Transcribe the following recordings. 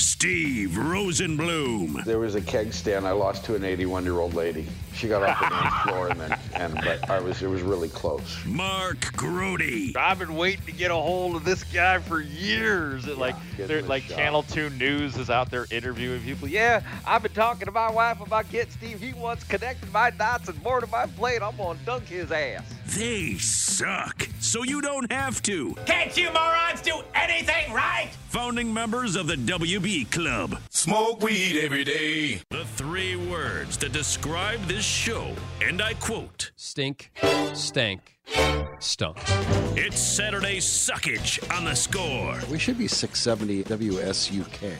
us. Steve Rosenbloom. There was a keg stand I lost to an 81 year old lady. She got off the dance floor and then, and but I was, it was really close. Mark Grote. I've been waiting to get a hold of this guy for years. It, like, they're like shot. Channel Two News is out there interviewing people. Yeah, I've been talking to my wife about getting Steve. He wants connected my dots and more to my plate. I'm gonna dunk his ass. They suck, so you don't have to. Can't you morons do anything right? Founding members of the WB Club. Smoke weed every day. The three words that describe this show, and I quote Stink, stank, stunk. It's Saturday Suckage on the score. We should be 670 WSUK.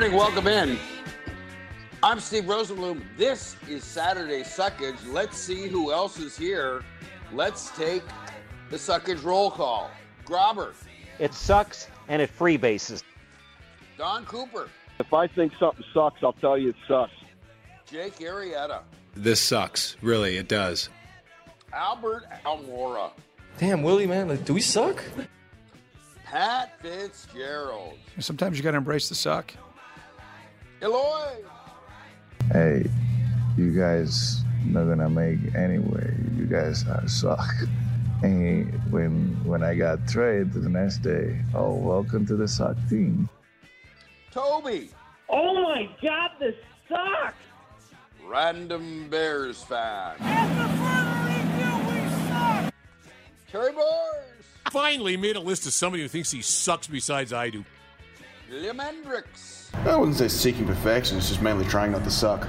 Morning, welcome in. I'm Steve Rosenbloom. This is Saturday Suckage. Let's see who else is here. Let's take the Suckage roll call. Grobber, It sucks and it freebases. Don Cooper, If I think something sucks, I'll tell you it sucks. Jake Arrieta, This sucks. Really, it does. Albert Almora, Damn, Willie, man, like, do we suck? Pat Fitzgerald, Sometimes you got to embrace the suck. Eloy, hey, you guys not gonna make anyway. You guys uh, suck. And when when I got traded the next day, oh, welcome to the suck team. Toby, Oh my God, this sucks! Random Bears fan. Terry Boers, Finally made a list of somebody who thinks he sucks besides I do. William Hendricks, I wouldn't say seeking perfection, it's just mainly trying not to suck.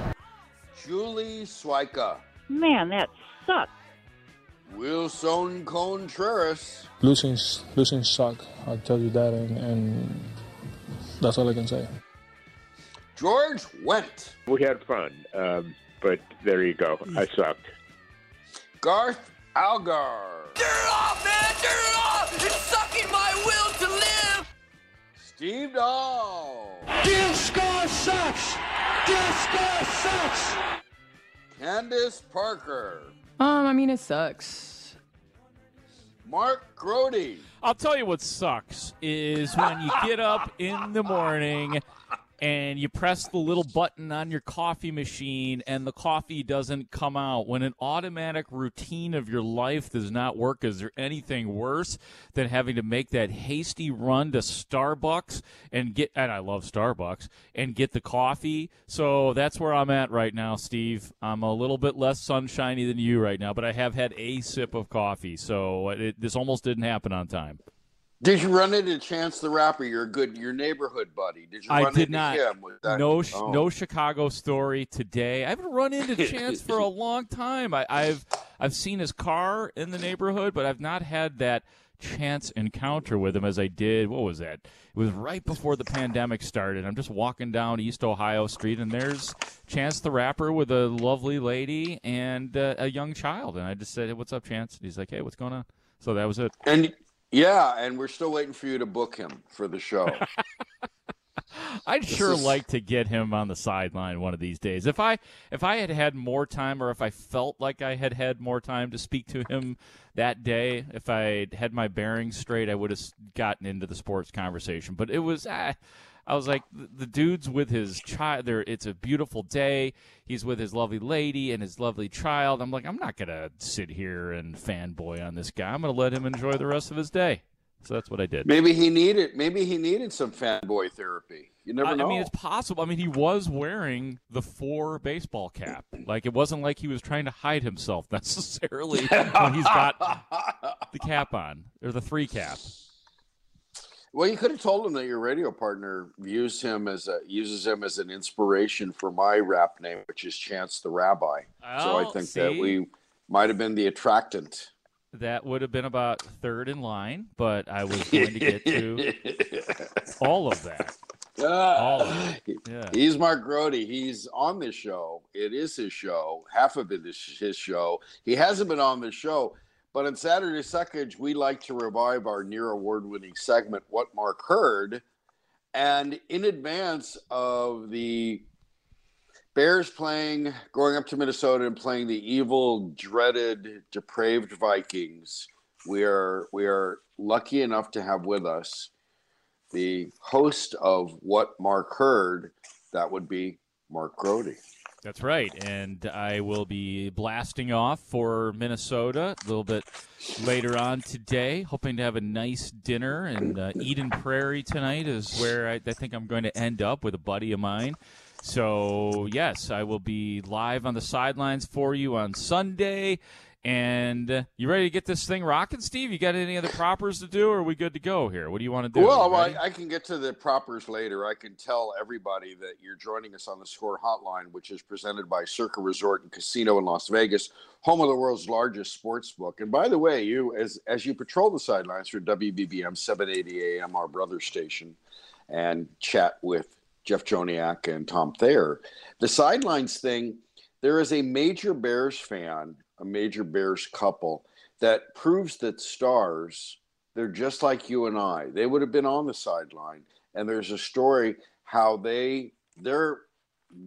Julie Swyka, Man, that sucks. Willson Contreras, Losing, losing suck. I'll tell you that, and, and that's all I can say. George Wendt, We had fun, um, but there you go. I sucked. Garth Algar, off, man! Turn it off! It's sucking my will to live! Steve Dahl, Disco sucks! Disco sucks! Candace Parker, Um, I mean, it sucks. Mark Grote, I'll tell you what sucks is when you get up in the morning and you press the little button on your coffee machine and the coffee doesn't come out. When an automatic routine of your life does not work, is there anything worse than having to make that hasty run to Starbucks and get and I love Starbucks and get the coffee. So that's where I'm at right now, Steve. I'm a little bit less sunshiny than you right now, but I have had a sip of coffee. So it, this almost didn't happen on time. Did you run into Chance the Rapper, your good, your neighborhood buddy? Did you I run did into not. him? Was that- no, oh. no Chicago story today. I haven't run into Chance for a long time. I, I've I've seen his car in the neighborhood, but I've not had that chance encounter with him as I did. What was that? It was right before the pandemic started. I'm just walking down East Ohio Street, and there's Chance the Rapper with a lovely lady and uh, a young child, and I just said, hey, "What's up, Chance?" And he's like, "Hey, what's going on?" So that was it. And Yeah, and we're still waiting for you to book him for the show. I'd This sure is- like to get him on the sideline one of these days. If I if I had had more time, or if I felt like I had had more time to speak to him that day, if I had my bearings straight, I would have gotten into the sports conversation. But it was. Ah, I was like, the the dude's with his child. There, it's a beautiful day. He's with his lovely lady and his lovely child. I'm like, I'm not gonna sit here and fanboy on this guy. I'm gonna let him enjoy the rest of his day. So that's what I did. maybe he needed maybe he needed some fanboy therapy. You never I, know. I mean, it's possible. I mean, he was wearing the four baseball cap. Like, it wasn't like he was trying to hide himself necessarily when he's got the cap on or the three cap. Well, you could have told him that your radio partner views him as a uses him as an inspiration for my rap name, which is Chance the Rabbi. Oh, so I Oh, think that we might have been the attractant. That would have been about third in line, but I was going to get to all of that. Ah, all of it. Yeah. He's Mark Grote. He's on this show. It is his show. Half of it is his show. He hasn't been on this show, but on Saturday Suckage, we like to revive our near award winning segment, What Mark Heard. And in advance of the Bears playing, going up to Minnesota and playing the evil, dreaded, depraved Vikings, we are we are lucky enough to have with us the host of What Mark Heard. That would be Mark Grote. That's right. And I will be blasting off for Minnesota a little bit later on today, hoping to have a nice dinner. And uh, Eden Prairie tonight is where I, I think I'm going to end up with a buddy of mine. So, yes, I will be live on the sidelines for you on Sunday. And uh, you ready to get this thing rocking, Steve? You got any other propers to do, or are we good to go here? What do you want to do? Well? I, I can get to the propers later. I can tell everybody that you're joining us on the Score Hotline, which is presented by Circa Resort and Casino in Las Vegas, home of the world's largest sports book. And by the way, you as as you patrol the sidelines for WBBM 780 AM, our brother station, and chat with Jeff Joniak and Tom Thayer, the sidelines thing. There is a major Bears fan, a major Bears couple that proves that stars they're just like you and I. They would have been on the sideline. And there's a story how they they're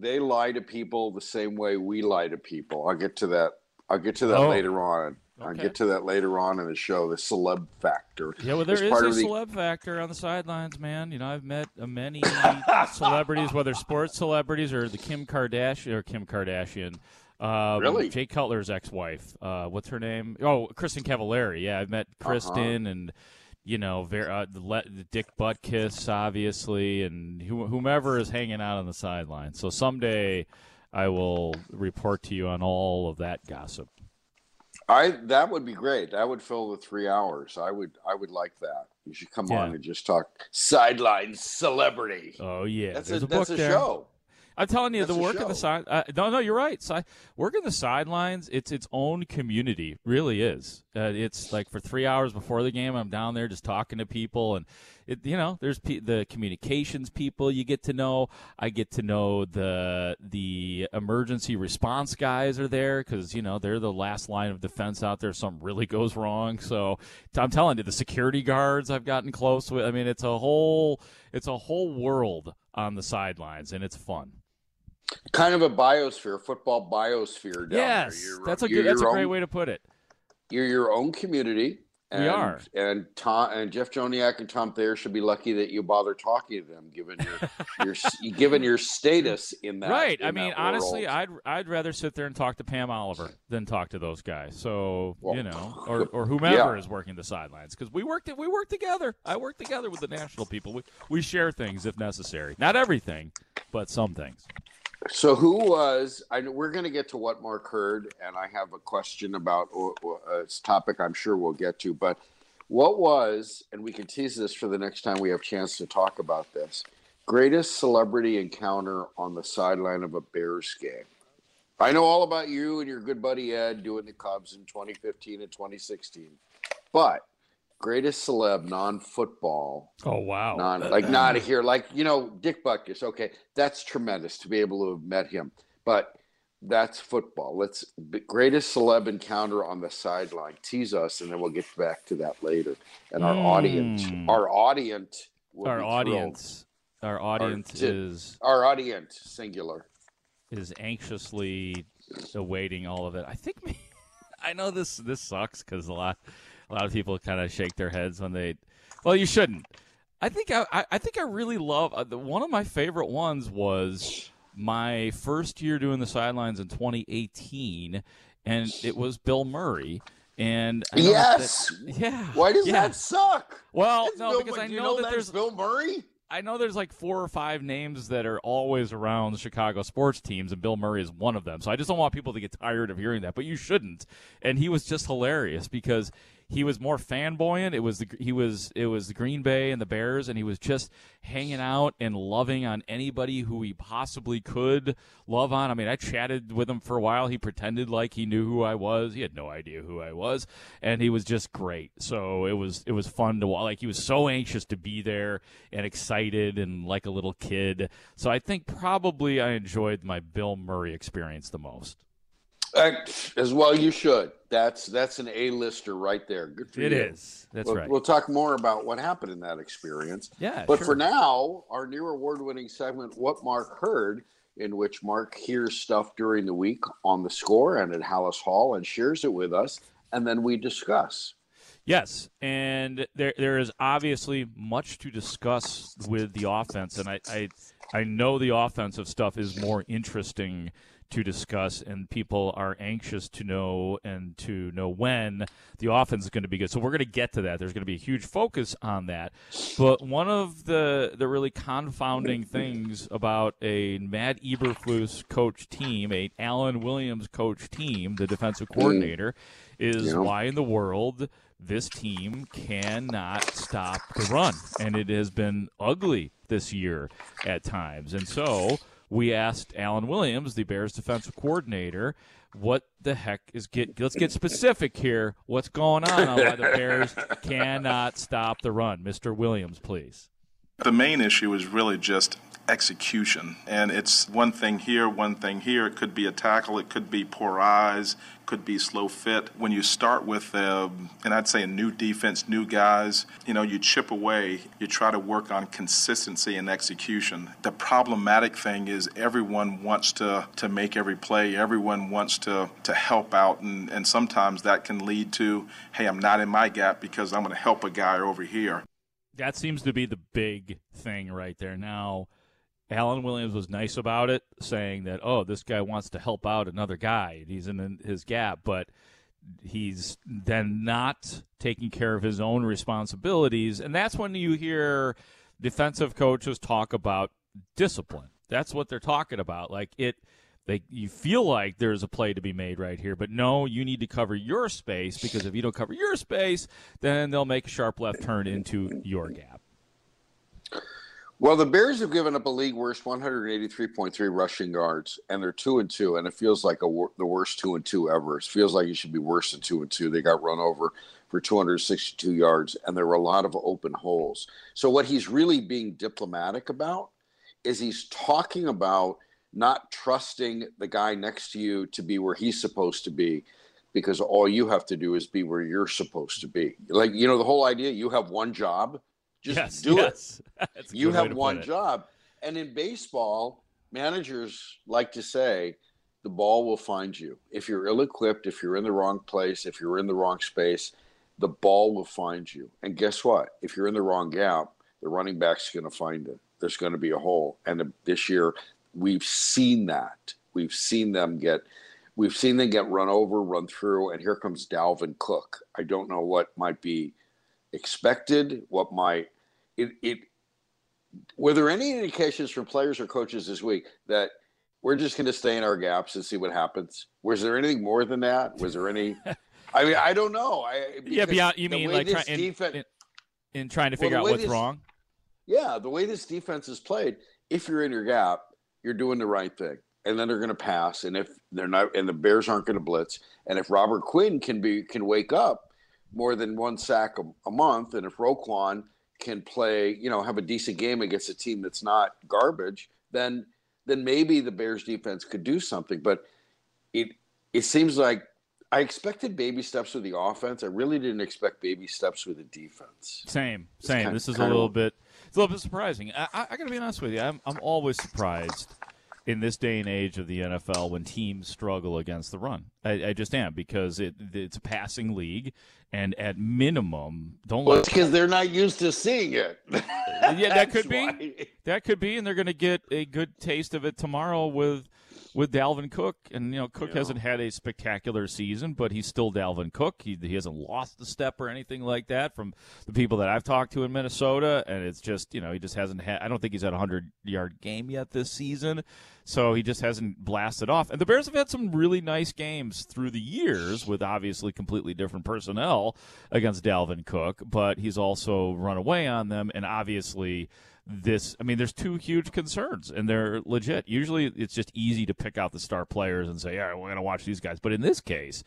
they lie to people the same way we lie to people. I'll get to that. I'll get to that Oh. later on. I'll get to that later on in the show. The celeb factor. Yeah, well, there is part a of the- celeb factor on the sidelines, man. You know, I've met many celebrities, whether sports celebrities or the Kim Kardashian or Kim Kardashian. Um, Really? Jay Cutler's ex-wife. Uh, what's her name? Oh, Kristin Cavallari. Yeah, I've met Uh-huh. Kristin and you know, ver- uh, the, le- the Dick Butkus, obviously, and who- whomever is hanging out on the sidelines. So someday, I will report to you on all of that gossip. I that would be great. That would fill the three hours. I would I would like that. You should come on and just talk sideline celebrity. Oh yeah, That's there's a, a that's a there. show. I'm telling you, That's the work of the side. Uh, no, no, you're right. Si- work in the sidelines. It's its own community. Really is. Uh, it's like for three hours before the game, I'm down there just talking to people, and it, you know, there's pe- the communications people you get to know. I get to know the the emergency response guys are there because you know they're the last line of defense out there. if Something really goes wrong. So I'm telling you, the security guards I've gotten close with. I mean, it's a whole it's a whole world on the sidelines, and it's fun. Kind of a biosphere, football biosphere down Yes, there. That's a good. That's a great own- way to put it. You're your own community. We And, are. and Tom and Jeff Joniak and Tom Thayer should be lucky that you bother talking to them, given your your given your status in that. right. in I mean, honestly. I'd I'd rather sit there and talk to Pam Oliver than talk to those guys. So Well, you know, or, or whomever yeah. is working the sidelines because we worked we work together. I work together with the national people. We we share things if necessary. Not everything, but some things. So who was? I know we're going to get to what Mark heard, and I have a question about uh, a topic I'm sure we'll get to. But what was, and we can tease this for the next time we have chance to talk about this, greatest celebrity encounter on the sideline of a Bears game? I know all about you and your good buddy Ed doing the Cubs in 2015 and 2016, but greatest celeb non-football Oh wow. non like not here like you know dick butkus okay that's tremendous to be able to have met him but that's football. Let's greatest celeb encounter on the sideline. Tease us, and then we'll get back to that later. And our audience, Mm. our audience, will our be thrilled. audience, our audience Our- is our audience singular. is anxiously awaiting all of it. I think me, I know this this sucks because a lot a lot of people kind of shake their heads when they. Well, you shouldn't. I think I I, think I really love uh, the, one of my favorite ones was my first year doing the sidelines in 2018, and it was Bill Murray. And know that- Yes. yeah. Why does yeah. that suck? Well, It's no, Bill because I you know, that there's Bill Murray. I know there's like four or five names that are always around Chicago sports teams, and Bill Murray is one of them. So I just don't want people to get tired of hearing that, but you shouldn't. And he was just hilarious because he was more fanboying. It was the he was it was the Green Bay and the Bears, and he was just hanging out and loving on anybody who he possibly could love on. I mean, I chatted with him for a while. He pretended like he knew who I was. He had no idea who I was, and he was just great. So it was it was fun to watch. Like he was so anxious to be there and excited and like a little kid. So I think probably I enjoyed my Bill Murray experience the most. As well, you should. That's that's an A-lister right there. Good for It you. is. That's we'll, right. We'll talk more about what happened in that experience. Yeah, But sure. for now, our new award-winning segment, "What Mark Heard," in which Mark hears stuff during the week on the score and at Halas Hall and shares it with us, and then we discuss. Yes, and there there is obviously much to discuss with the offense, and I I, I know the offensive stuff is more interesting to discuss, and people are anxious to know and to know when the offense is going to be good. So we're going to get to that. There's going to be a huge focus on that. But one of the the really confounding things about a Matt Eberflus coach team, a Alan Williams coach team, the defensive hmm. coordinator, is Yeah. why in the world this team cannot stop the run. And it has been ugly this year at times. And so we asked Alan Williams, the Bears defensive coordinator, what the heck is get let's get specific here. What's going on on why the Bears cannot stop the run? Mr. Williams, please. The main issue is really just execution. And it's one thing here, one thing here. It could be a tackle, it could be poor eyes, could be slow fit. When you start with, uh, and I'd say a new defense, new guys, you know, you chip away, you try to work on consistency and execution. The problematic thing is everyone wants to, to make every play, everyone wants to, to help out, and, and sometimes that can lead to, hey, I'm not in my gap because I'm going to help a guy over here. That seems to be the big thing right there. Now, Alan Williams was nice about it, saying that, oh, this guy wants to help out another guy. He's in his gap, but he's then not taking care of his own responsibilities. And that's when you hear defensive coaches talk about discipline. That's what they're talking about. Like it, they you feel like there's a play to be made right here, but no, you need to cover your space because if you don't cover your space, then they'll make a sharp left turn into your gap. Well, the Bears have given up a league worst 183.3 rushing yards, and they're two and two, and it feels like a the worst two and two ever. It feels like it should be worse than two and two. They got run over for 262 yards, and there were a lot of open holes. So what he's really being diplomatic about is he's talking about not trusting the guy next to you to be where he's supposed to be because all you have to do is be where you're supposed to be. Like, you know, the whole idea you have one job, just Yes, do yes. it. You have one job. And in baseball, managers like to say the ball will find you. If you're ill equipped, if you're in the wrong place, if you're in the wrong space, the ball will find you. And guess what? If you're in the wrong gap, the running back's going to find it. There's going to be a hole. And this year, we've seen that. We've seen them get. We've seen them get run over, run through, and here comes Dalvin Cook. I don't know what might be expected, what might it, it were there any indications from players or coaches this week that we're just going to stay in our gaps and see what happens? Was there anything more than that? Was there any? I mean, I don't know. I, Yeah, beyond you mean like try, in, in, in trying to figure the out what's this- wrong? Yeah, the way this defense is played, if you're in your gap, you're doing the right thing. And then they're going to pass. And if they're not, and the Bears aren't going to blitz. And if Robert Quinn can be can wake up more than one sack a, a month, and if Roquan can play, you know, have a decent game against a team that's not garbage, then then maybe the Bears defense could do something. But it it seems like I expected baby steps with the offense. I really didn't expect baby steps with the defense. Same, same. kind- this is a kind of- little bit, a little bit surprising. I, I, I got to be honest with you. I'm, I'm always surprised in this day and age of the NFL when teams struggle against the run. I, I just am because it it's a passing league, and at minimum, don't Well, it's because they're not used to seeing it. yeah, that could be. why. That could be, and they're going to get a good taste of it tomorrow with with Dalvin Cook. And you know, Cook hasn't had a spectacular season, but he's still Dalvin Cook. He he hasn't lost a step or anything like that from the people that I've talked to in Minnesota. And it's just you know he just hasn't had. I don't think he's had a hundred yard game yet this season. So he just hasn't blasted off. And the Bears have had some really nice games through the years with obviously completely different personnel against Dalvin Cook, but he's also run away on them. And obviously, this, I mean, there's two huge concerns, and they're legit. Usually it's just easy to pick out the star players and say, yeah, we're going to watch these guys. But in this case,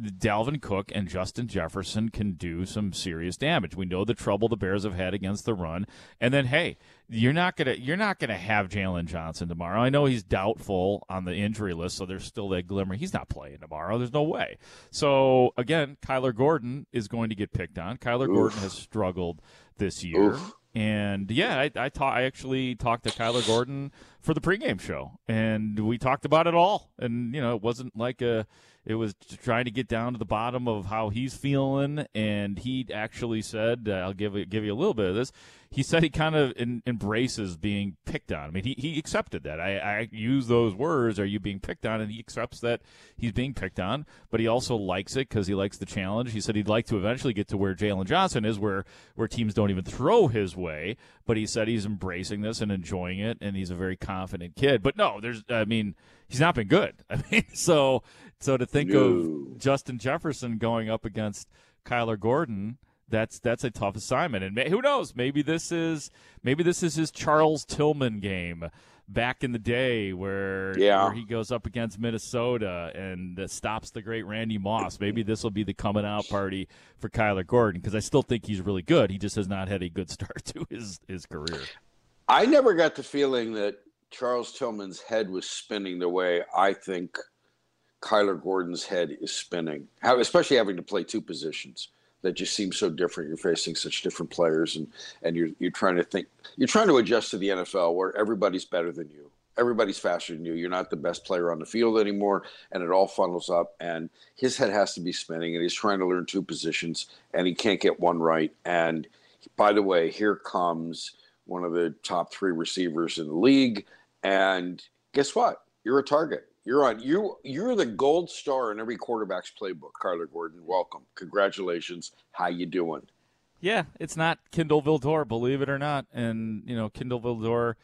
Dalvin Cook and Justin Jefferson can do some serious damage. We know the trouble the Bears have had against the run, and then hey, you're not gonna you're not gonna have Jaylon Johnson tomorrow. I know he's doubtful on the injury list, so there's still that glimmer. He's not playing tomorrow. There's no way. So again, Kyler Gordon is going to get picked on. Kyler Oof. Gordon has struggled this year. Oof. And yeah, I I, ta- I actually talked to Kyler Gordon for the pregame show, and we talked about it all. And you know, it wasn't like a, it was trying to get down to the bottom of how he's feeling. And he actually said, uh, "I'll give give you a little bit of this." He said he kind of in, embraces being picked on. I mean, he, he accepted that. I, I use those words, "Are you being picked on?" And he accepts that he's being picked on. But he also likes it because he likes the challenge. He said he'd like to eventually get to where Jaylon Johnson is, where where teams don't even throw his way. But he said he's embracing this and enjoying it, and he's a very confident kid. But no, there's, I mean, he's not been good. I mean, so so to think No. of Justin Jefferson going up against Kyler Gordon, that's that's a tough assignment. And may, who knows? Maybe this is maybe this is his Charles Tillman game back in the day where, Yeah. where he goes up against Minnesota and uh, stops the great Randy Moss. Maybe this will be the coming out party for Kyler Gordon because I still think he's really good. He just has not had a good start to his his career. I never got the feeling that Charles Tillman's head was spinning the way I think Kyler Gordon's head is spinning. How, especially having to play two positions that just seem so different. You're facing such different players, and and you're you're trying to think, you're trying to adjust to the NFL where everybody's better than you. Everybody's faster than you. You're not the best player on the field anymore, and it all funnels up. And his head has to be spinning, and he's trying to learn two positions, and he can't get one right. And by the way, here comes one of the top three receivers in the league. And guess what? You're a target. You're on you you're the gold star in every quarterback's playbook, Kyler Gordon. Welcome. Congratulations. How you doing? Yeah, it's not Kindle Vildor, believe it or not. And, you know, Kindle Vildor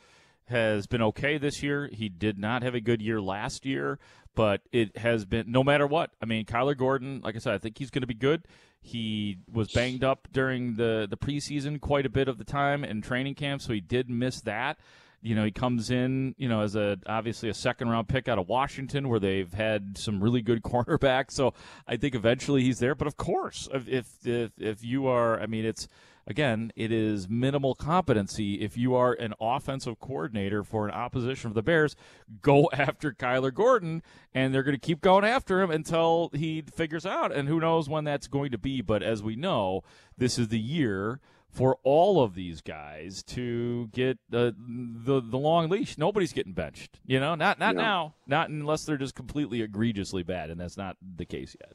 has been okay this year. He did not have a good year last year, but it has been no matter what. I mean, Kyler Gordon, like I said, I think he's going to be good. He was banged up during the the preseason quite a bit of the time in training camp, so he did miss that. You know, he comes in, you know, as a obviously a second round pick out of Washington, where they've had some really good cornerbacks. So I think eventually he's there. But of course, if if if, you are, I mean, it's again, it is minimal competency. If you are an offensive coordinator for an opposition of the Bears, go after Kyler Gordon, and they're going to keep going after him until he figures out. And who knows when that's going to be? But as we know, this is the year for all of these guys to get the the, the long leash. Nobody's getting benched. You know, not not No. now, not unless they're just completely egregiously bad, and that's not the case yet.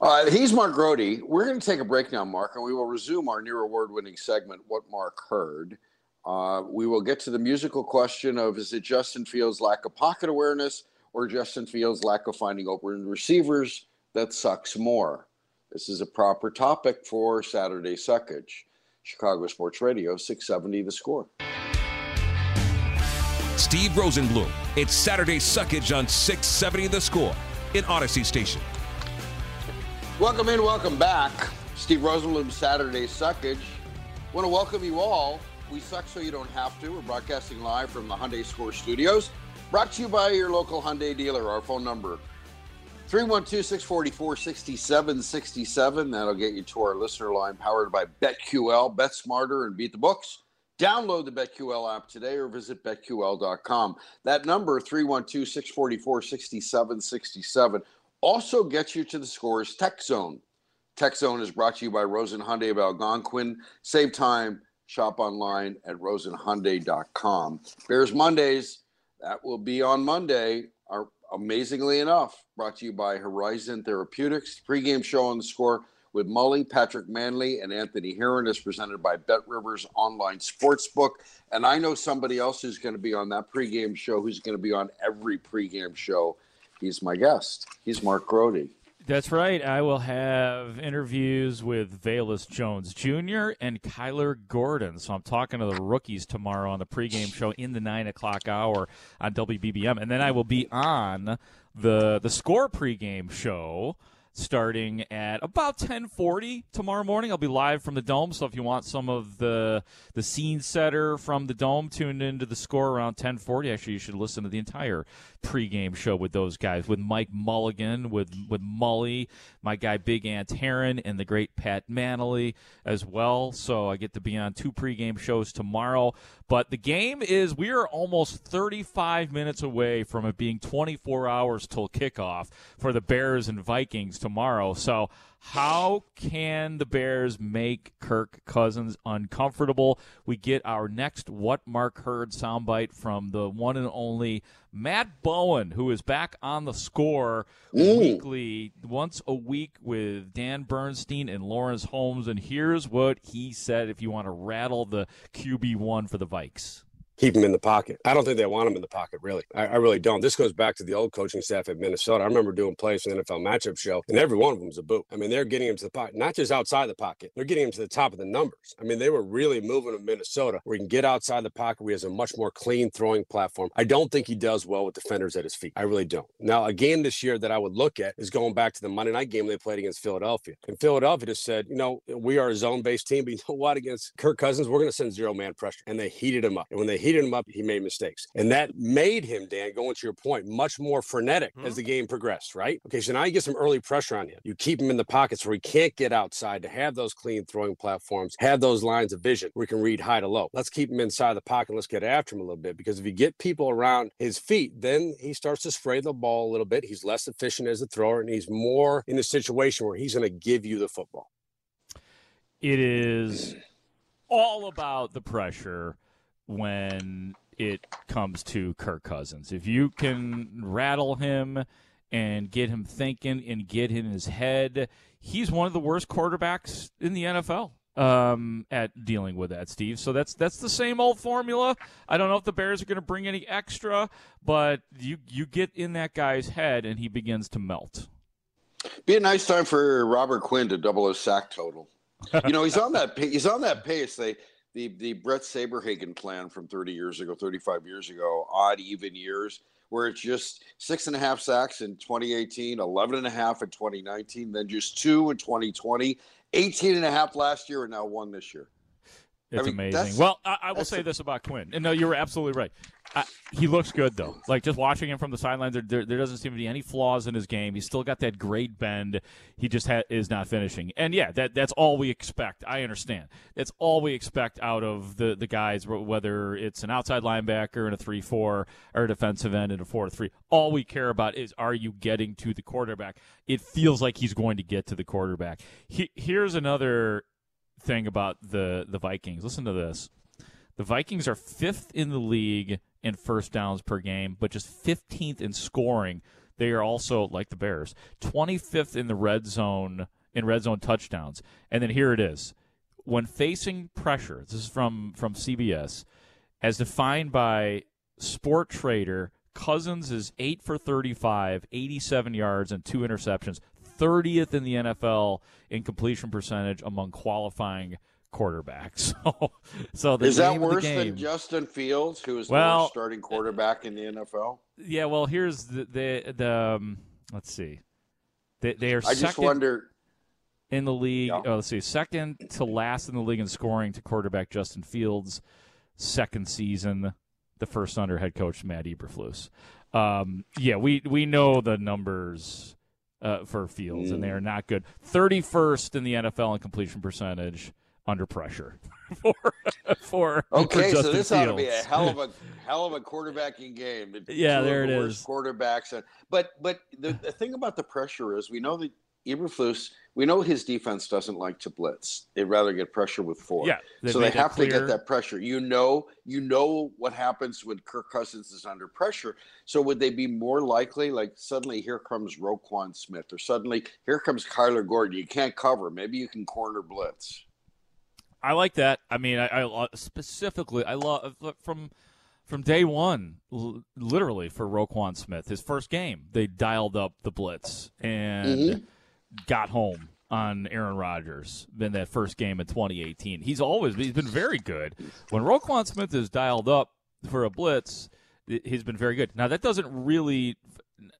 Uh, he's Mark Grote. We're going to take a break now, Mark, and we will resume our near award winning segment, What Mark Heard. Uh, we will get to the musical question of is it Justin Fields' lack of pocket awareness or Justin Fields' lack of finding open receivers that sucks more? This is a proper topic for Saturday Suckage. Chicago Sports Radio, 670 the score. Steve Rosenbloom. It's Saturday Suckage on 670 The Score in Audacy Station. Welcome in, welcome back. Steve Rosenbloom, Saturday Suckage. Want to welcome you all. We suck so you don't have to. We're broadcasting live from the Hyundai Score Studios. Brought to you by your local Hyundai dealer. Our phone number 312-644-6767. That'll get you to our listener line powered by BetQL, Bet Smarter, and Beat the Books. Download the BetQL app today or visit betql.com. That number, 312 644 6767, also gets you to the scores Tech Zone. Tech Zone is brought to you by Rosen Hyundai of Algonquin. Save time, shop online at rosenhyundai.com. Bears Mondays, that will be on Monday. Amazingly enough, brought to you by Horizon Therapeutics. Pre-game show on the score with Mully, Patrick Mannelly, and Anthony Herron is presented by Bet Rivers Online Sportsbook. And I know somebody else who's going to be on that pregame show who's going to be on every pregame show. He's my guest. He's Mark Grote. That's right. I will have interviews with Velus Jones Jr. and Kyler Gordon. So I'm talking to the rookies tomorrow on the pregame show in the nine o'clock hour on WBBM, and then I will be on the the score pregame show starting at about 10:40 tomorrow morning. I'll be live from the dome, so if you want some of the the scene setter from the dome tuned into the score around 10:40, actually you should listen to the entire pregame show with those guys with Mike Mulligan, with with Mully, my guy Big Ant Herron, and the great Pat Mannelly as well. So I get to be on two pregame shows tomorrow. But the game is we are almost 35 minutes away from it being 24 hours till kickoff for the Bears and Vikings tomorrow. So how can the Bears make Kirk Cousins uncomfortable? We get our next What Mark Heard soundbite from the one and only Matt Bowen, who is back on the score weekly, once a week with Dan Bernstein and Lawrence Holmes. And here's what he said if you want to rattle the QB1 for the Vikes keep him in the pocket. I don't think they want him in the pocket, really. I, I, really don't. This goes back to the old coaching staff at Minnesota. I remember doing plays for the NFL matchup show, and every one of them was a boot. I mean, they're getting him to the pocket, not just outside the pocket, they're getting him to the top of the numbers. I mean, they were really moving to Minnesota where he can get outside the pocket, where he has a much more clean throwing platform. I don't think he does well with defenders at his feet. I really don't. Now, a game this year that I would look at is going back to the Monday night game they played against Philadelphia. And Philadelphia just said, you know, we are a zone based team, but you know what? Against Kirk Cousins, we're going to send zero man pressure. And they heated him up. And when they heated him up, he made mistakes. And that made him, Dan, going to your point, much more frenetic mm-hmm. as the game progressed, right? Okay, so now you get some early pressure on him. You keep him in the pockets where he can't get outside to have those clean throwing platforms, have those lines of vision where he can read high to low. Let's keep him inside the pocket. Let's get after him a little bit because if you get people around his feet, then he starts to spray the ball a little bit. He's less efficient as a thrower and he's more in a situation where he's going to give you the football. It is all about the pressure when it comes to Kirk Cousins. If you can rattle him and get him thinking and get in his head, he's one of the worst quarterbacks in the NFL um, at dealing with that, Steve. So that's that's the same old formula. I don't know if the Bears are going to bring any extra, but you you get in that guy's head and he begins to melt. Be a nice time for Robert Quinn to double his sack total. you know he's on that he's on that pace. They the the Bret Saberhagen plan from 30 years ago, 35 years ago, odd even years, where it's just six and a half sacks in 2018, 11 and a half in 2019, then just two in 2020, 18 and a half last year, and now one this year. It's I mean, amazing. Well, I, I will say a, this about Quinn. And no, you were absolutely right. I, he looks good though. Like just watching him from the sidelines, there, there, there, doesn't seem to be any flaws in his game. He's still got that great bend. He just ha- is not finishing. And yeah, that that's all we expect. I understand. That's all we expect out of the the guys, whether it's an outside linebacker in a three four or a defensive end in a four three. All we care about is are you getting to the quarterback? It feels like he's going to get to the quarterback. He, here's another thing about the the Vikings. Listen to this. The Vikings are fifth in the league in first downs per game, but just 15th in scoring. They are also like the Bears, 25th in the red zone in red zone touchdowns. And then here it is. When facing pressure, this is from from CBS, as defined by Sport Trader, Cousins is 8 for 35, 87 yards and two interceptions, 30th in the NFL in completion percentage among qualifying quarterbacks. So, so is that worse than Justin Fields, who is well, the starting quarterback in the NFL? Yeah, well, here's the the, the um, let's see, they, they are. I just wonder in the league. Yeah. Oh, let's see, second to last in the league in scoring to quarterback Justin Fields, second season, the first under head coach Matt Eberflus. Um, yeah, we we know the numbers uh, for Fields, mm. and they are not good. 31st in the NFL in completion percentage under pressure for for Okay, for so this ought to be a hell of a hell of a quarterbacking game. Yeah, there of the is. Quarterbacks, and, but but the, the thing about the pressure is we know that Eberflus, we know his defense doesn't like to blitz. They'd rather get pressure with four. Yeah, so they have to get that pressure. You know, you know what happens when Kirk Cousins is under pressure. So would they be more likely, like suddenly here comes Roquan Smith, or suddenly here comes Kyler Gordon? You can't cover. Maybe you can corner blitz. I like that. I mean, I, I specifically, I love from from day one, l- literally for Roquan Smith, his first game, they dialed up the blitz and Mhm. Got home on Aaron Rodgers in that first game in 2018. He's always he's been very good. When Roquan Smith is dialed up for a blitz, he's been very good. Now that doesn't really,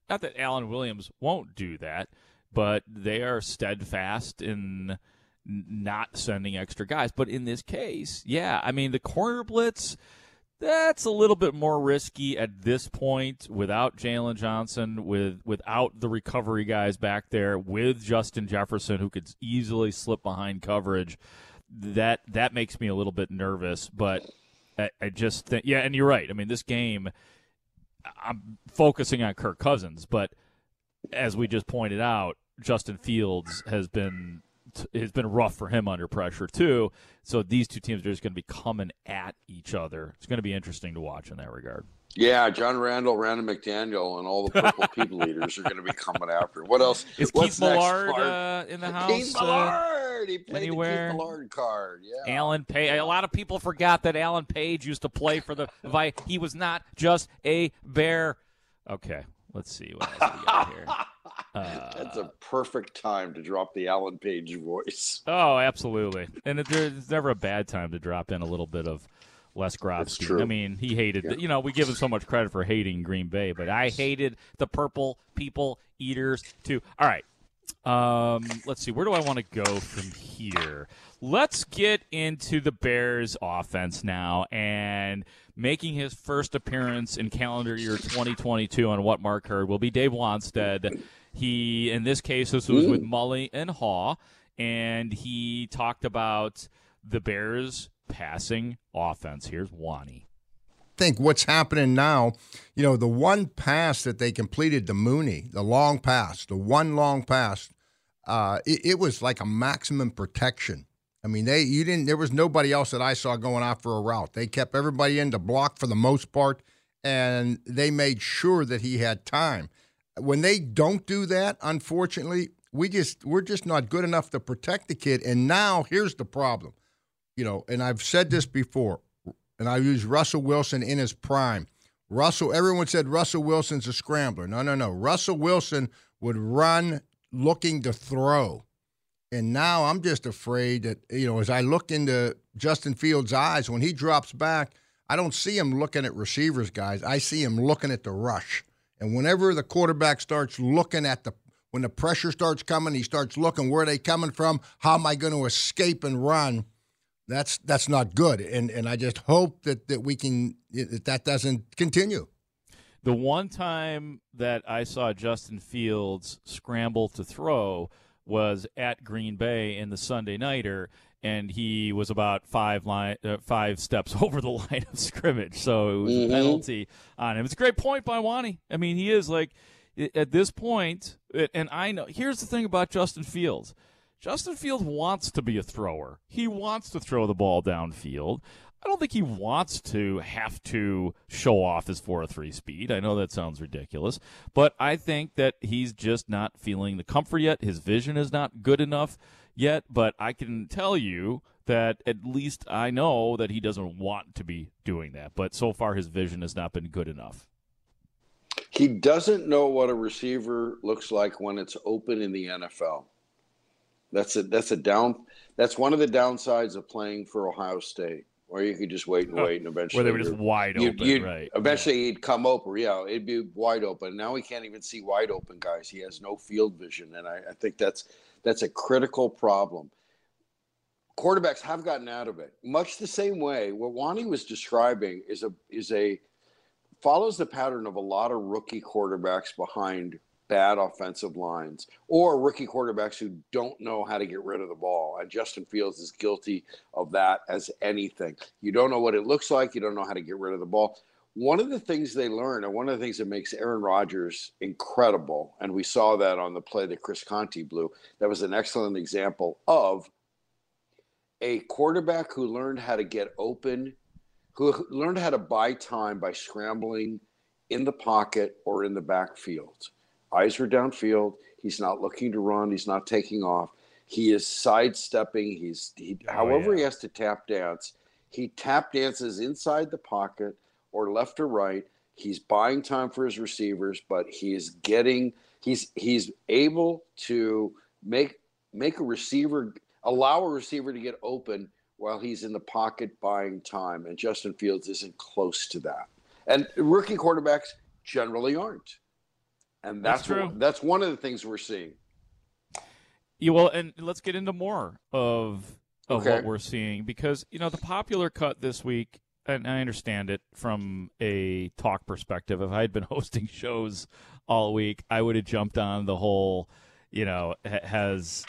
not that Alan Williams won't do that, but they are steadfast in not sending extra guys. But in this case, yeah, I mean the corner blitz. That's a little bit more risky at this point without Jaylon Johnson, with without the recovery guys back there, with Justin Jefferson who could easily slip behind coverage. That that makes me a little bit nervous, but I, I just think yeah, and you're right. I mean, this game, I'm focusing on Kirk Cousins, but as we just pointed out, Justin Fields has been has been rough for him under pressure too. So these two teams are just going to be coming at each other. It's going to be interesting to watch in that regard. Yeah, John Randle, Randall McDaniel, and all the purple people eaters are going to be coming after. What else? Is What's Keith Millard uh, in the house? Keith uh, Millard. he played anywhere? the Keith Millard card. Yeah. Alan Page. A lot of people forgot that Alan Page used to play for the. He was not just a bear. Okay, let's see what else we got here. Uh, That's a perfect time to drop the Alan Page voice. Oh, absolutely. And it, there's never a bad time to drop in a little bit of Les Grobsky. I mean, he hated, Yeah. you know, we give him so much credit for hating Green Bay, but I hated the purple people eaters too. All right. Um, let's see. Where do I want to go from here? Let's get into the Bears offense now and making his first appearance in calendar year 2022 on what Mark heard will be Dave Wannstedt. He, in this case, this was with Mully and Haugh, and he talked about the Bears passing offense. Here's Wanny. think what's happening now, you know, the one pass that they completed to Mooney, the long pass, the one long pass, uh, it, it was like a maximum protection. I mean, they you didn't there was nobody else that I saw going out for a route. They kept everybody in to block for the most part, and they made sure that he had time. When they don't do that, unfortunately, we just we're just not good enough to protect the kid. And now here's the problem you know, and I've said this before, and I use Russell Wilson in his prime. Russell, everyone said Russell Wilson's a scrambler. No, no, no. Russell Wilson would run looking to throw. And now I'm just afraid that, you know, as I look into Justin Fields' eyes, when he drops back, I don't see him looking at receivers, guys. I see him looking at the rush. And whenever the quarterback starts looking at the when the pressure starts coming, he starts looking where they coming from, how am I going to escape and run? That's that's not good. And and I just hope that that we can that that doesn't continue. The one time that I saw Justin Fields scramble to throw was at Green Bay in the Sunday Nighter, and he was about five line, uh, five steps over the line of scrimmage. So it was Mhm. a penalty on him. It's a great point by Wanny. I mean, he is like at this point, and I know. Here's the thing about Justin Fields. Justin Fields wants to be a thrower. He wants to throw the ball downfield. I don't think he wants to have to show off his 4 3 speed. I know that sounds ridiculous, but I think that he's just not feeling the comfort yet. His vision is not good enough yet, but I can tell you that at least I know that he doesn't want to be doing that. But so far, his vision has not been good enough. He doesn't know what a receiver looks like when it's open in the NFL. That's a that's a down. That's one of the downsides of playing for Ohio State, where you could just wait and wait, and eventually Where they were just wide you'd- open, you'd- right. Eventually, he'd come open. Yeah, it'd be wide open. Now he can't even see wide open guys. He has no field vision, and I, I think that's that's a critical problem. Quarterbacks have gotten out of it, much the same way. What Wanny was describing is a is a follows the pattern of a lot of rookie quarterbacks behind bad offensive lines or rookie quarterbacks who don't know how to get rid of the ball. And Justin Fields is guilty of that as anything. You don't know what it looks like, you don't know how to get rid of the ball. One of the things they learn, and one of the things that makes Aaron Rodgers incredible, and we saw that on the play that Chris Conte blew, that was an excellent example of a quarterback who learned how to get open, who learned how to buy time by scrambling in the pocket or in the backfield. Eyes are downfield. He's not looking to run. He's not taking off. He is sidestepping. He's he, Oh, however yeah. he has to tap dance. He tap dances inside the pocket or left or right. He's buying time for his receivers, but he is getting he's he's able to make make a receiver allow a receiver to get open while he's in the pocket buying time. And Justin Fields isn't close to that. And rookie quarterbacks generally aren't. And that's, That's true. One, that's one of the things we're seeing. Yeah, well, and let's get into more of of Okay. what we're seeing because you know the popular cut this week, and I understand it from a talk perspective. If I had been hosting shows all week, I would have jumped on the whole, you know, has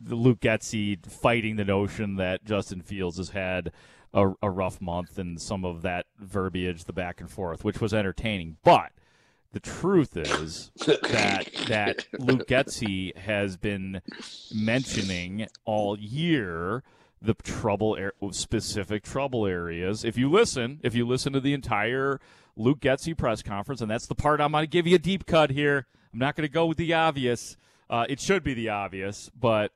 the Luke Getsy fighting the notion that Justin Fields has had a, a rough month and some of that verbiage, the back and forth, which was entertaining, but. The truth is that that Luke Getsy has been mentioning all year the trouble ar- specific trouble areas. If you listen, if you listen to the entire Luke Getsy press conference, and that's the part I'm going to give you a deep cut here. I'm not going to go with the obvious. Uh, it should be the obvious, but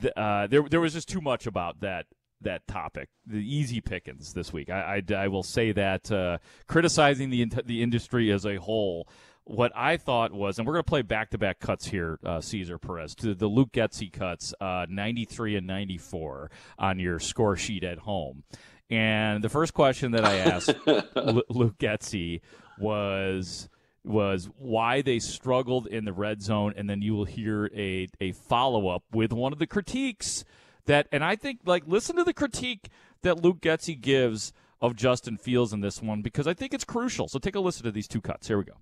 th- uh, there there was just too much about that that topic, the easy pickings this week. I, I, I will say that uh, criticizing the the industry as a whole. What I thought was, and we're going to play back to back cuts here, uh, Caesar Perez, to the Luke Getsy cuts, uh, 93 and 94 on your score sheet at home. And the first question that I asked Lu- Luke Getsy was was why they struggled in the red zone, and then you will hear a a follow up with one of the critiques that, and I think like listen to the critique that Luke Getzey gives of Justin Fields in this one because I think it's crucial. So take a listen to these two cuts. Here we go.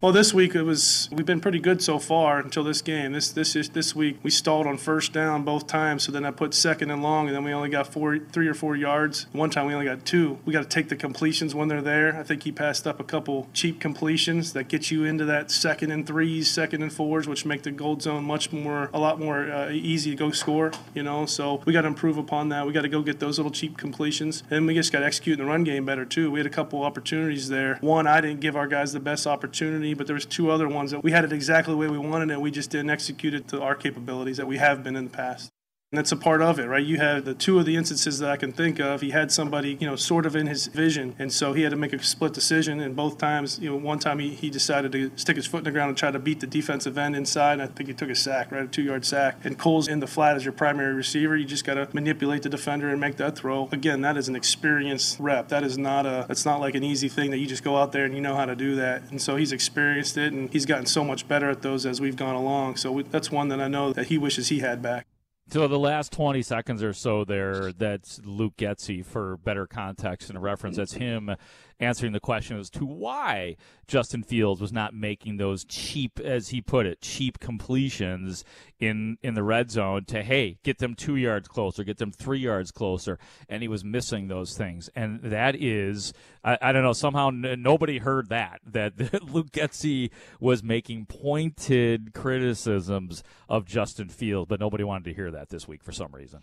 Well, this week it was we've been pretty good so far until this game. This this is this week we stalled on first down both times, so then I put second and long, and then we only got four, three or four yards. One time we only got two. We got to take the completions when they're there. I think he passed up a couple cheap completions that get you into that second and threes, second and fours, which make the gold zone much more a lot more uh, easy to go score. You know, so we got to improve upon that. We got to go get those little cheap completions, and we just got to execute in the run game better too. We had a couple opportunities there. One, I didn't give our guys the best opportunity, but there was two other ones that we had it exactly the way we wanted it. We just didn't execute it to our capabilities that we have been in the past. And that's a part of it, right? You had the two of the instances that I can think of. He had somebody, you know, sort of in his vision, and so he had to make a split decision. And both times, you know, one time he, he decided to stick his foot in the ground and try to beat the defensive end inside. And I think he took a sack, right, a two-yard sack. And Cole's in the flat as your primary receiver. You just got to manipulate the defender and make that throw. Again, that is an experienced rep. That is not a. It's not like an easy thing that you just go out there and you know how to do that. And so he's experienced it, and he's gotten so much better at those as we've gone along. So we, that's one that I know that he wishes he had back. So the last 20 seconds or so there, that's Luke Getsy for better context and reference. That's him answering the question as to why Justin Fields was not making those cheap, as he put it, cheap completions in, in the red zone to, hey, get them two yards closer, get them three yards closer. And he was missing those things. And that is, I, I don't know, somehow n- nobody heard that, that Luke Getsy was making pointed criticisms of Justin Fields, but nobody wanted to hear that this week for some reason.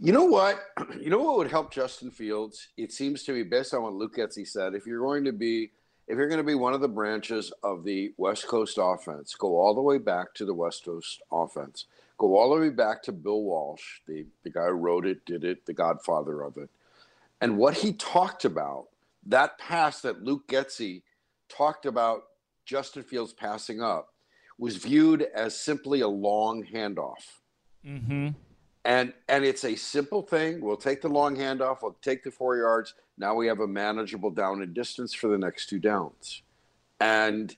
You know what? You know what would help Justin Fields? It seems to be based on what Luke Getsy said. If you're going to be, if you're going to be one of the branches of the West Coast offense, go all the way back to the West Coast offense. Go all the way back to Bill Walsh, the the guy who wrote it, did it, the godfather of it, and what he talked about. That pass that Luke Getsy talked about Justin Fields passing up was viewed as simply a long handoff. Mm-hmm. And and it's a simple thing. We'll take the long handoff. We'll take the four yards. Now we have a manageable down and distance for the next two downs, and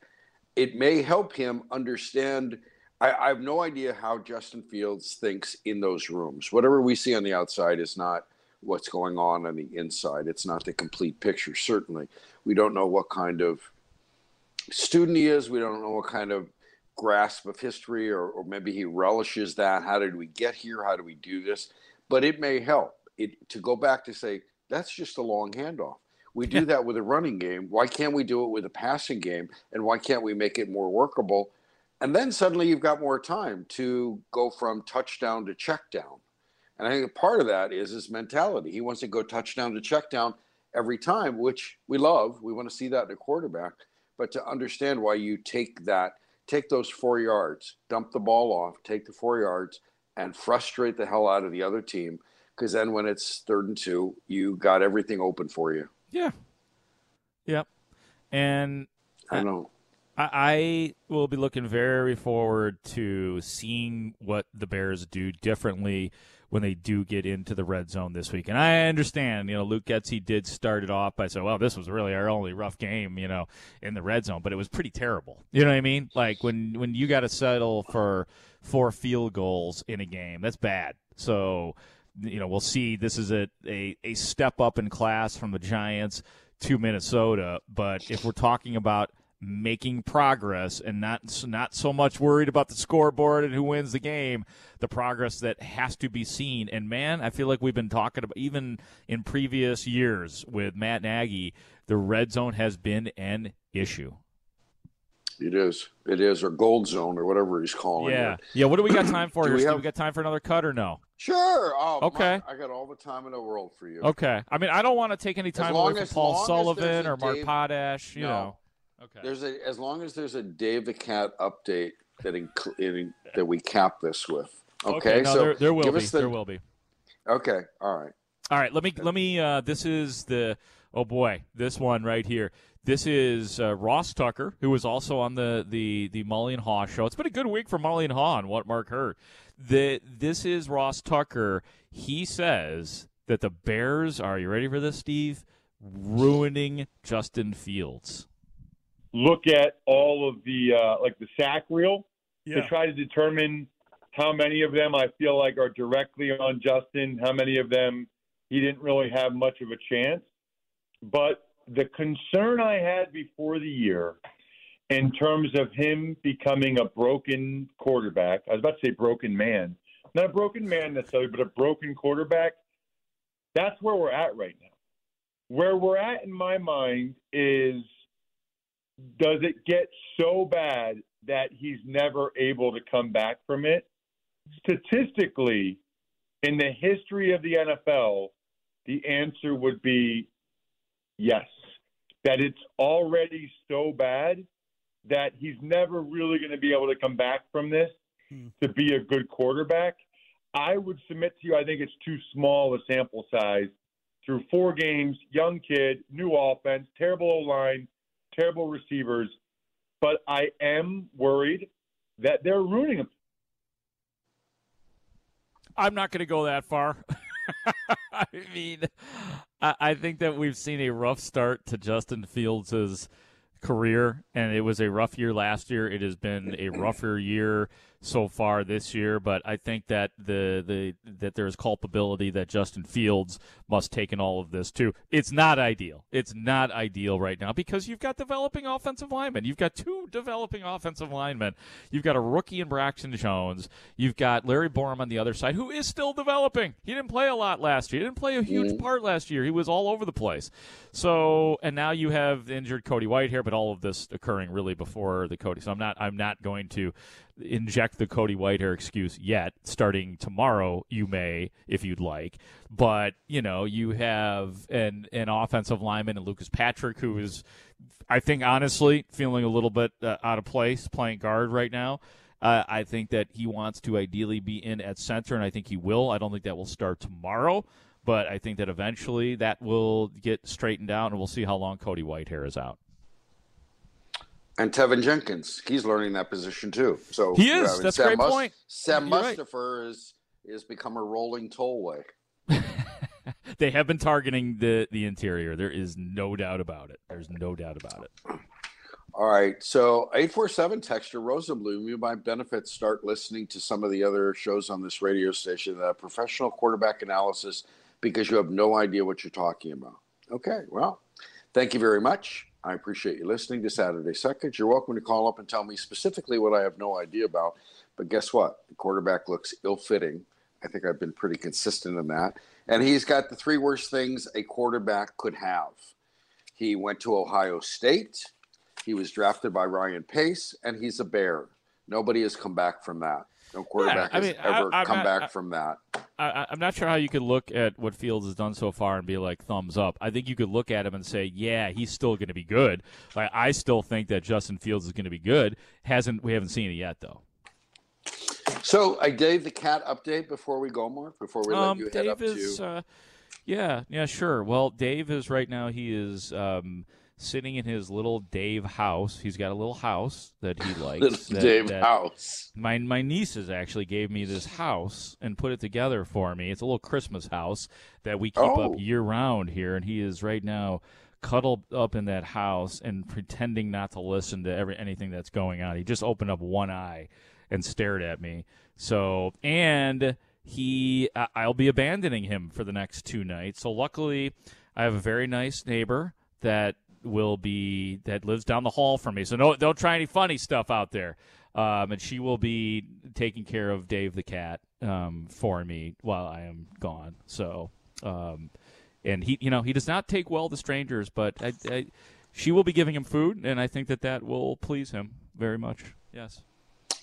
it may help him understand. I, I have no idea how Justin Fields thinks in those rooms. Whatever we see on the outside is not what's going on on the inside. It's not the complete picture. Certainly, we don't know what kind of student he is. We don't know what kind of grasp of history, or, or maybe he relishes that. How did we get here? How do we do this? But it may help it to go back to say that's just a long handoff. We do that with a running game. Why can't we do it with a passing game? And why can't we make it more workable? And then suddenly you've got more time to go from touchdown to check down. And I think part of that is his mentality. He wants to go touchdown to check down every time, which we love. We want to see that in a quarterback. But to understand why you take that, take those four yards, dump the ball off, take the four yards, and frustrate the hell out of the other team. Because then when it's third and two, you got everything open for you. Yeah. Yep. And I know. I, I will be looking very forward to seeing what the Bears do differently when they do get into the red zone this week. And I understand, you know, Luke Getsy did start it off by saying, well, this was really our only rough game, you know, in the red zone, but it was pretty terrible. You know what I mean? Like when, when you got to settle for four field goals in a game, that's bad. So, you know, we'll see. This is a, a, a step up in class from the Giants to Minnesota. But if we're talking about making progress and not not so much worried about the scoreboard and who wins the game, the progress that has to be seen. And man, I feel like we've been talking about even in previous years with Matt Nagy, the red zone has been an issue. It is. It is, or gold zone, or whatever he's calling yeah. it. Yeah. What do we got time for Do here? we have- we got time for another cut or no? Sure. Oh, Okay. my- I got all the time in the world for you. Okay. I mean, I don't want to take any time away from Paul Sullivan or Mark Dave- Potash. You No. know. Okay. There's a as long as there's a Dave the Cat update that inc- in, that we cap this with. Okay, no, so there, there will be. the, There will be. Okay, all right. All right, let me let me. Uh, this is the oh boy, this one right here. This is uh, Ross Tucker, who was also on the the the Mully and Haugh show. It's been a good week for Mully and Haugh and what Mark heard. The this is Ross Tucker. He says that the Bears are. You ready for this, Steve? Ruining Justin Fields. Look at all of the uh, like the sack reel Yeah. to try to determine how many of them I feel like are directly on Justin, how many of them he didn't really have much of a chance. But the concern I had before the year in terms of him becoming a broken quarterback, I was about to say broken man, not a broken man necessarily, but a broken quarterback. That's where we're at right now. Where we're at in my mind is does it get so bad that he's never able to come back from it? Statistically, in the history of the NFL, the answer would be yes. That it's already so bad that he's never really going to be able to come back from this hmm. to be a good quarterback. I would submit to you, I think it's too small a sample size through four games, young kid, new offense, terrible O line, terrible receivers. But I am worried that they're ruining him. I'm not going to go that far. I mean, I, I think that we've seen a rough start to Justin Fields' career, and it was a rough year last year. It has been a rougher year so far this year, but I think that the the that there is culpability that Justin Fields must take in all of this too. It's not ideal. It's not ideal right now because you've got developing offensive linemen. You've got two developing offensive linemen. You've got a rookie in Braxton Jones. You've got Larry Borom on the other side, who is still developing. He didn't play a lot last year. He didn't play a huge mm-hmm. part last year. He was all over the place. So, and now you have injured Cody Whitehair, but all of this occurring really before the Cody. So I'm not. I'm not going to inject the Cody Whitehair excuse yet. Starting tomorrow, you may if you'd like. But you know, you have an an offensive lineman and Lucas Patrick, who is, I think, honestly, feeling a little bit uh, out of place playing guard right now. Uh, I think that he wants to ideally be in at center, and I think he will. I don't think that will start tomorrow, but I think that eventually that will get straightened out, and we'll see how long Cody Whitehair is out. And Teven Jenkins, he's learning that position too. So He is. That's a Sam great Mus- point. Sam You're right. Is is become a rolling tollway. They have been targeting the the interior. There is no doubt about it. There's no doubt about it. All right. So 847 Texture Rosenbloom, you might benefit start listening to some of the other shows on this radio station, uh, professional quarterback analysis, because you have no idea what you're talking about. Okay. Well, thank you very much. I appreciate you listening to Saturday Seconds. You're welcome to call up and tell me specifically what I have no idea about. But guess what? The quarterback looks ill fitting. I think I've been pretty consistent in that. And he's got the three worst things a quarterback could have. He went to Ohio State. He was drafted by Ryan Pace, and he's a Bear. Nobody has come back from that. No quarterback Yeah, I mean, has ever I- come not- back I- from that. I, I'm not sure how you could look at what Fields has done so far and be like thumbs up. I think you could look at him and say, yeah, he's still going to be good. Like I still think that Justin Fields is going to be good. Hasn't we haven't seen it yet though. So I gave the cat update before we go, Mark. Before we let Um, you head up is, to. uh, yeah, yeah, sure. Well, Dave is right now. He is um, sitting in his little Dave house. He's got a little house that he likes. Little that- Dave that- house. My my nieces actually gave me this house and put it together for me. It's a little Christmas house that we keep Oh. up year round here, and he is right now cuddled up in that house and pretending not to listen to every anything that's going on. He just opened up one eye and stared at me. So and he I'll be abandoning him for the next two nights. So luckily, I have a very nice neighbor that will be that lives down the hall from me. So no, don't try any funny stuff out there. Um, and she will be taking care of Dave the cat um, for me while I am gone. So, um, and he, you know, he does not take well to strangers, but I, I, she will be giving him food, and I think that that will please him very much. Yes.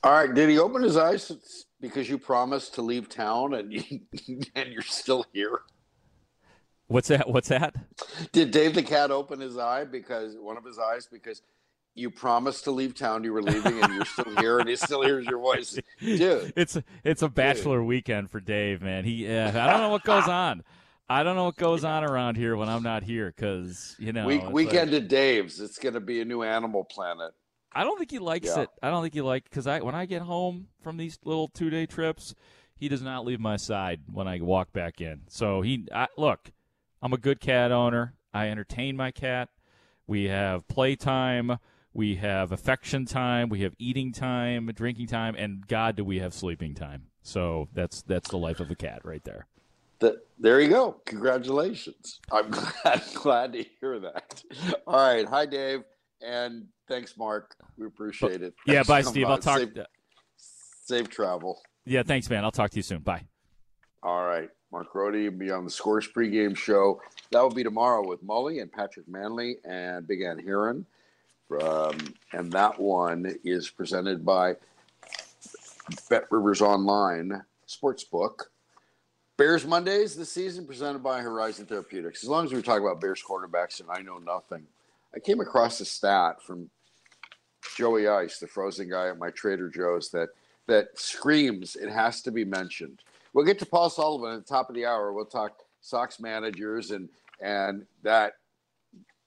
All right. Did he open his eyes because you promised to leave town and you, and you're still here? What's that? What's that? Did Dave the cat open his eye because one of his eyes because you promised to leave town, you were leaving, and you're still here, and he still hears your voice, dude. It's it's a bachelor weekend for Dave, man. He, uh, I don't know what goes on. I don't know what goes on around here when I'm not here because you know Week, weekend like- at Dave's. It's going to be a new Animal Planet. I don't think he likes Yeah. it. I don't think he like because I when I get home from these little two day trips, he does not leave my side when I walk back in. So he I, look, I'm a good cat owner. I entertain my cat. We have playtime. We have affection time. We have eating time, drinking time, and God, do we have sleeping time? So that's that's the life of a cat right there. Th- there you go. Congratulations. I'm glad, glad to hear that. All right. Hi, Dave. And thanks, Mark. We appreciate it. Yeah, Thanks bye, Steve. I'll talk. Safe, safe travel. Yeah, thanks, man. I'll talk to you soon. Bye. All right. Mark Grote will be on the Scores pregame show. That will be tomorrow with Molly and Patrick Mannelly and Big Ann Herron. Um, and that one is presented by BetRivers Online Sportsbook. Bears Mondays this season presented by Horizon Therapeutics. As long as we talk about Bears quarterbacks and I know nothing, I came across a stat from Joey Ice, the frozen guy at my Trader Joe's, that that screams it has to be mentioned. We'll get to Paul Sullivan at the top of the hour. We'll talk Sox managers and and that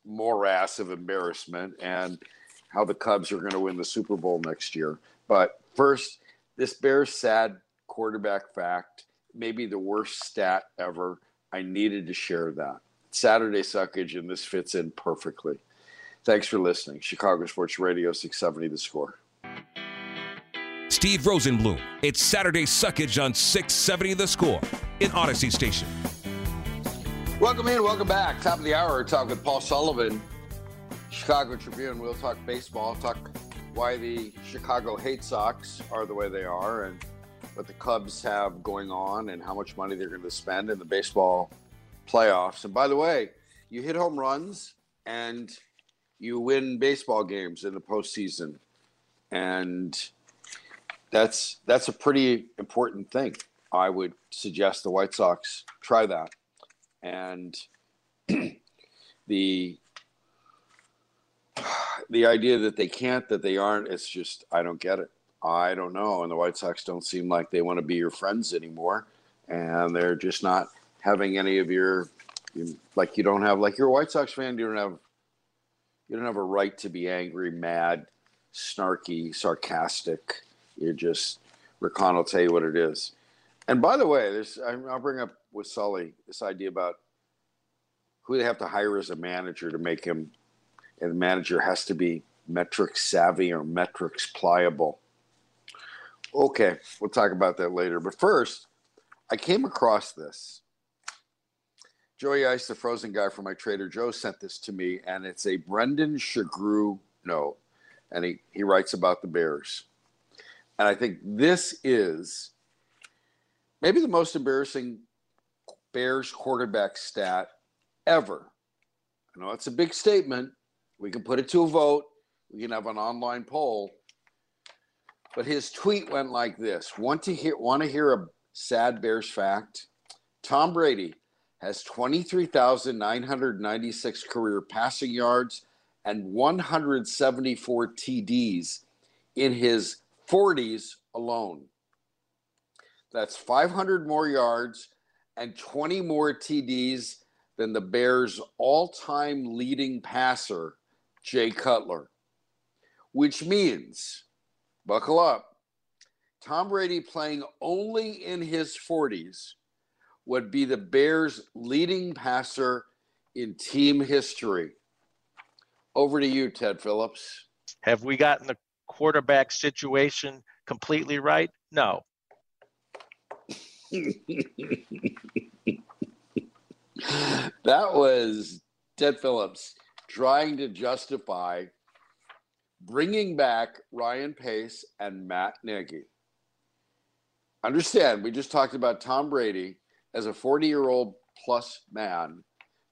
morass of embarrassment and how the Cubs are going to win the Super Bowl next year. But first, this Bears sad quarterback fact, maybe the worst stat ever. I needed to share that. Saturday suckage, and this fits in perfectly. Thanks for listening. Chicago Sports Radio 670 The Score. Steve Rosenbloom. It's Saturday Suckage on 670 The Score in Audacy Station. Welcome in, welcome back. Top of the hour, talk with Paul Sullivan, Chicago Tribune. We'll talk baseball, talk why the Chicago hate Sox are the way they are, and what the Cubs have going on, and how much money they're going to spend in the baseball playoffs. And by the way, you hit home runs and you win baseball games in the postseason, and that's that's a pretty important thing. I would suggest the White Sox try that. And the the idea that they can't that they aren't it's just i don't get it. I don't know. And the white sox don't seem like they want to be your friends anymore. And they're just not having any of your like you don't have like you're a white sox fan you don't have you don't have a right to be angry mad snarky sarcastic you're just Rakan will tell you what it is and by the way, there's I'll bring up with Sully this idea about who they have to hire as a manager to make him, and the manager has to be metrics savvy or metrics pliable. Okay, we'll talk about that later. But first, I came across this. Joey Ice, the frozen guy from my Trader Joe, sent this to me, and it's a Brendan Sugrue note, and he, he writes about the Bears. And I think this is maybe the most embarrassing Bears quarterback stat ever. I know it's a big statement. We can put it to a vote. We can have an online poll. But his tweet went like this: Want to hear? Want to hear a sad Bears fact? Tom Brady has 23,996 career passing yards and 174 TDs in his 40s alone. That's 500 more yards and 20 more TDs than the Bears' all time leading passer, Jay Cutler, which means, buckle up, Tom Brady playing only in his 40s would be the Bears' leading passer in team history. Over to you, Ted Phillips. Have we gotten the quarterback situation completely right? No. that was Ted Phillips trying to justify bringing back Ryan Pace and Matt Nagy. Understand, we just talked about Tom Brady as a 40 year old plus man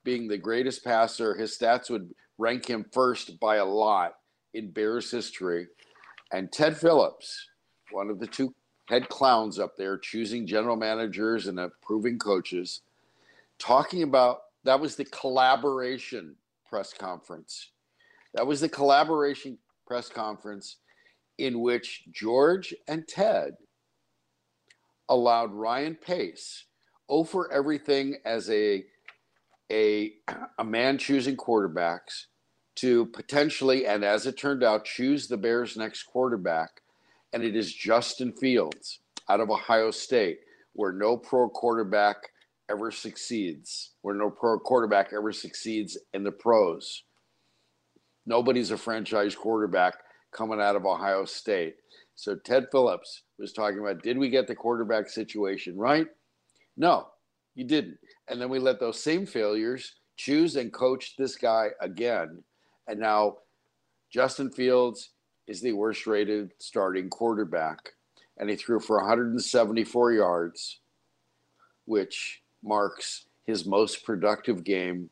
being the greatest passer. His stats would rank him first by a lot in Bears history. And Ted Phillips, one of the two head clowns up there, choosing general managers and approving coaches, talking about that was the collaboration press conference. That was the collaboration press conference in which George and Ted allowed Ryan Pace oh over everything as a a a man choosing quarterbacks to potentially and as it turned out choose the Bears next quarterback and it is Justin Fields out of Ohio State where no pro quarterback ever succeeds where no pro quarterback ever succeeds in the pros nobody's a franchise quarterback coming out of Ohio State so Ted Phillips was talking about did we get the quarterback situation right no, you didn't. And then we let those same failures choose and coach this guy again. And now Justin Fields is the worst rated starting quarterback. And he threw for 174 yards, which marks his most productive game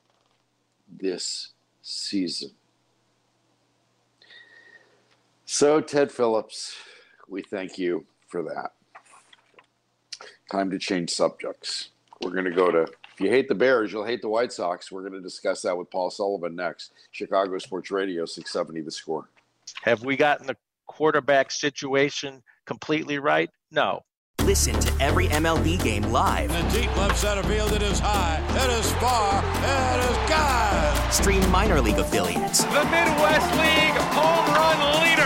this season. So, Ted Phillips, we thank you for that. Time to change subjects. We're going to go to, if you hate the Bears, you'll hate the White Sox. We're going to discuss that with Paul Sullivan next. Chicago Sports Radio, 670 the score. Have we gotten the quarterback situation completely right? No. Listen to every MLB game live. In the deep left center field, it is high, it is far, it is God. Stream minor league affiliates. The Midwest League home run leader.